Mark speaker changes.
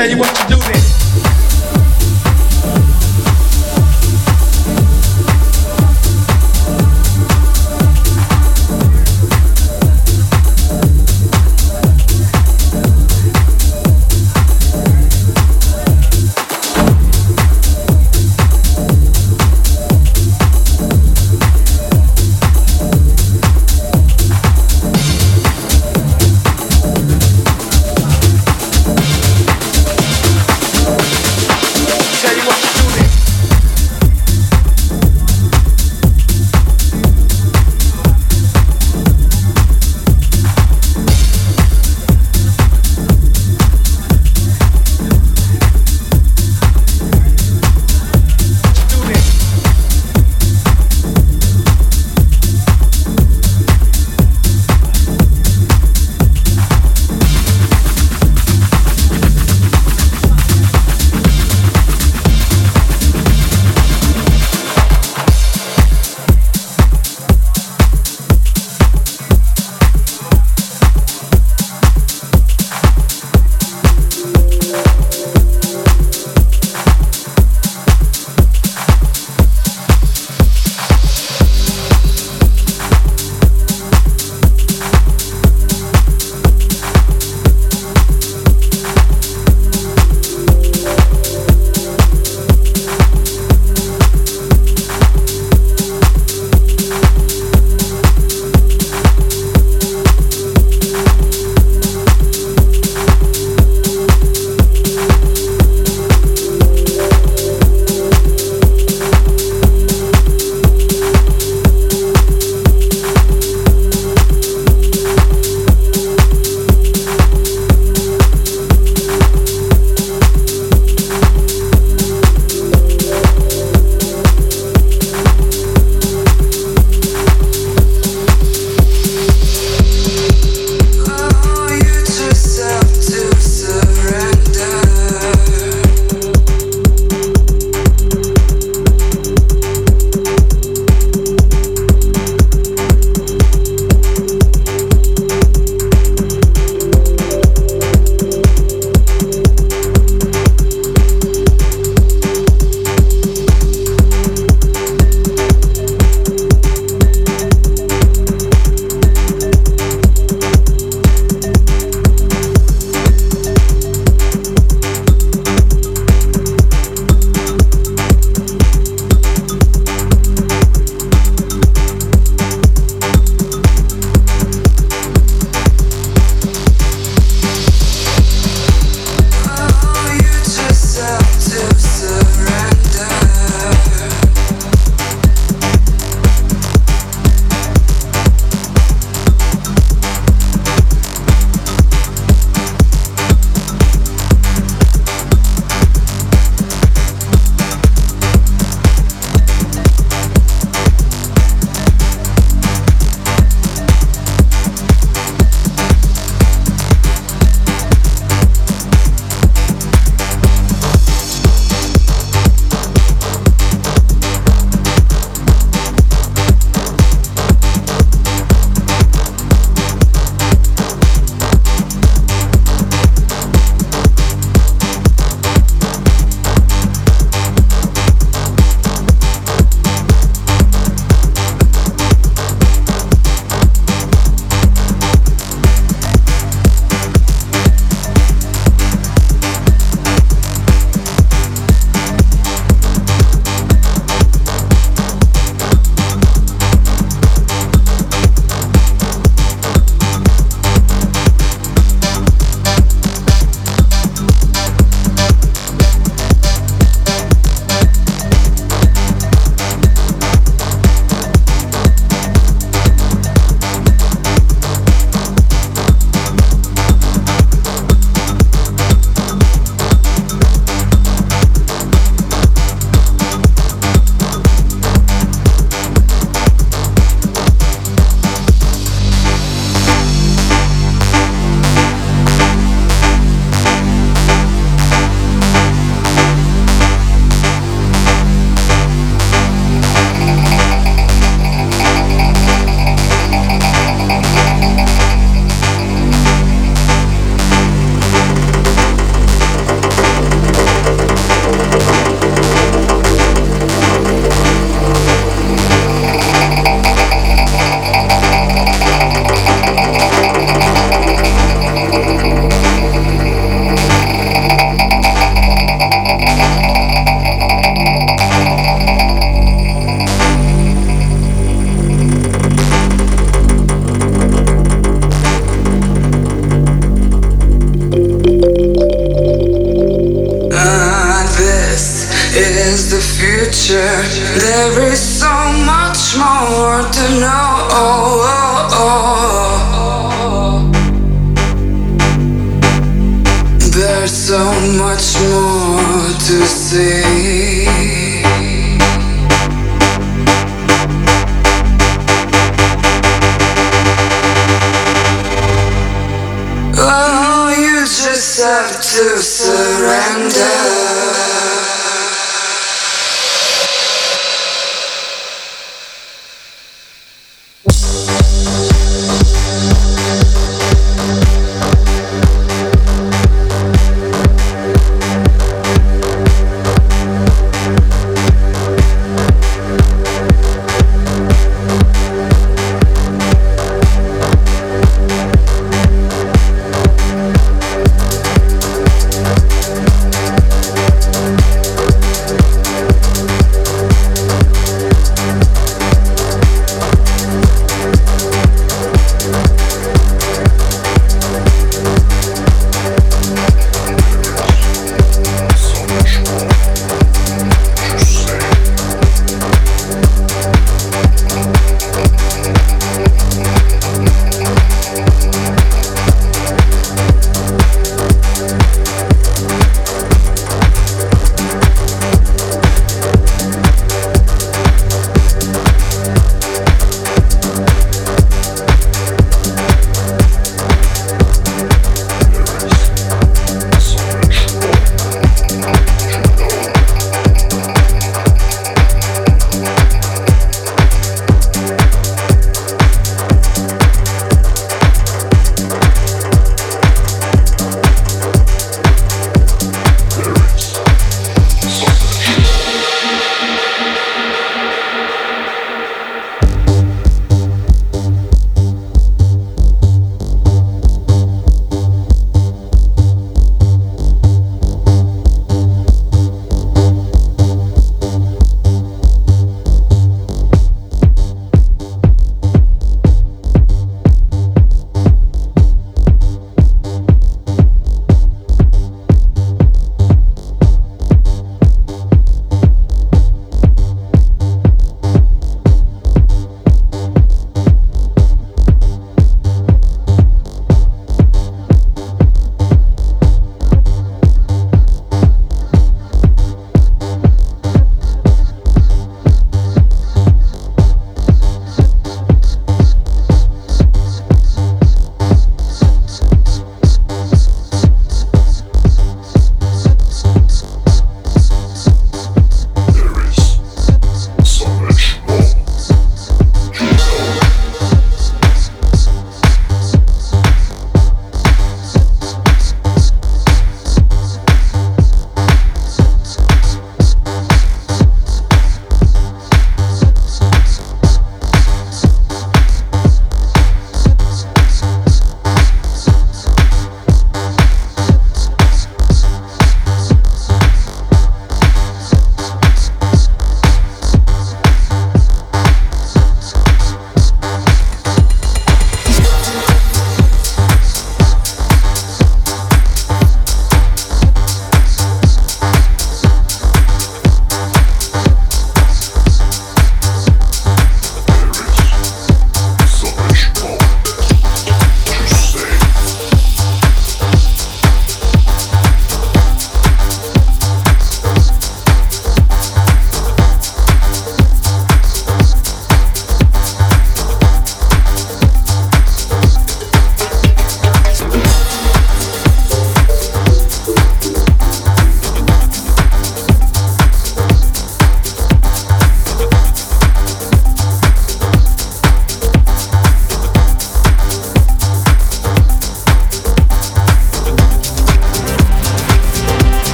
Speaker 1: tell you what to do then.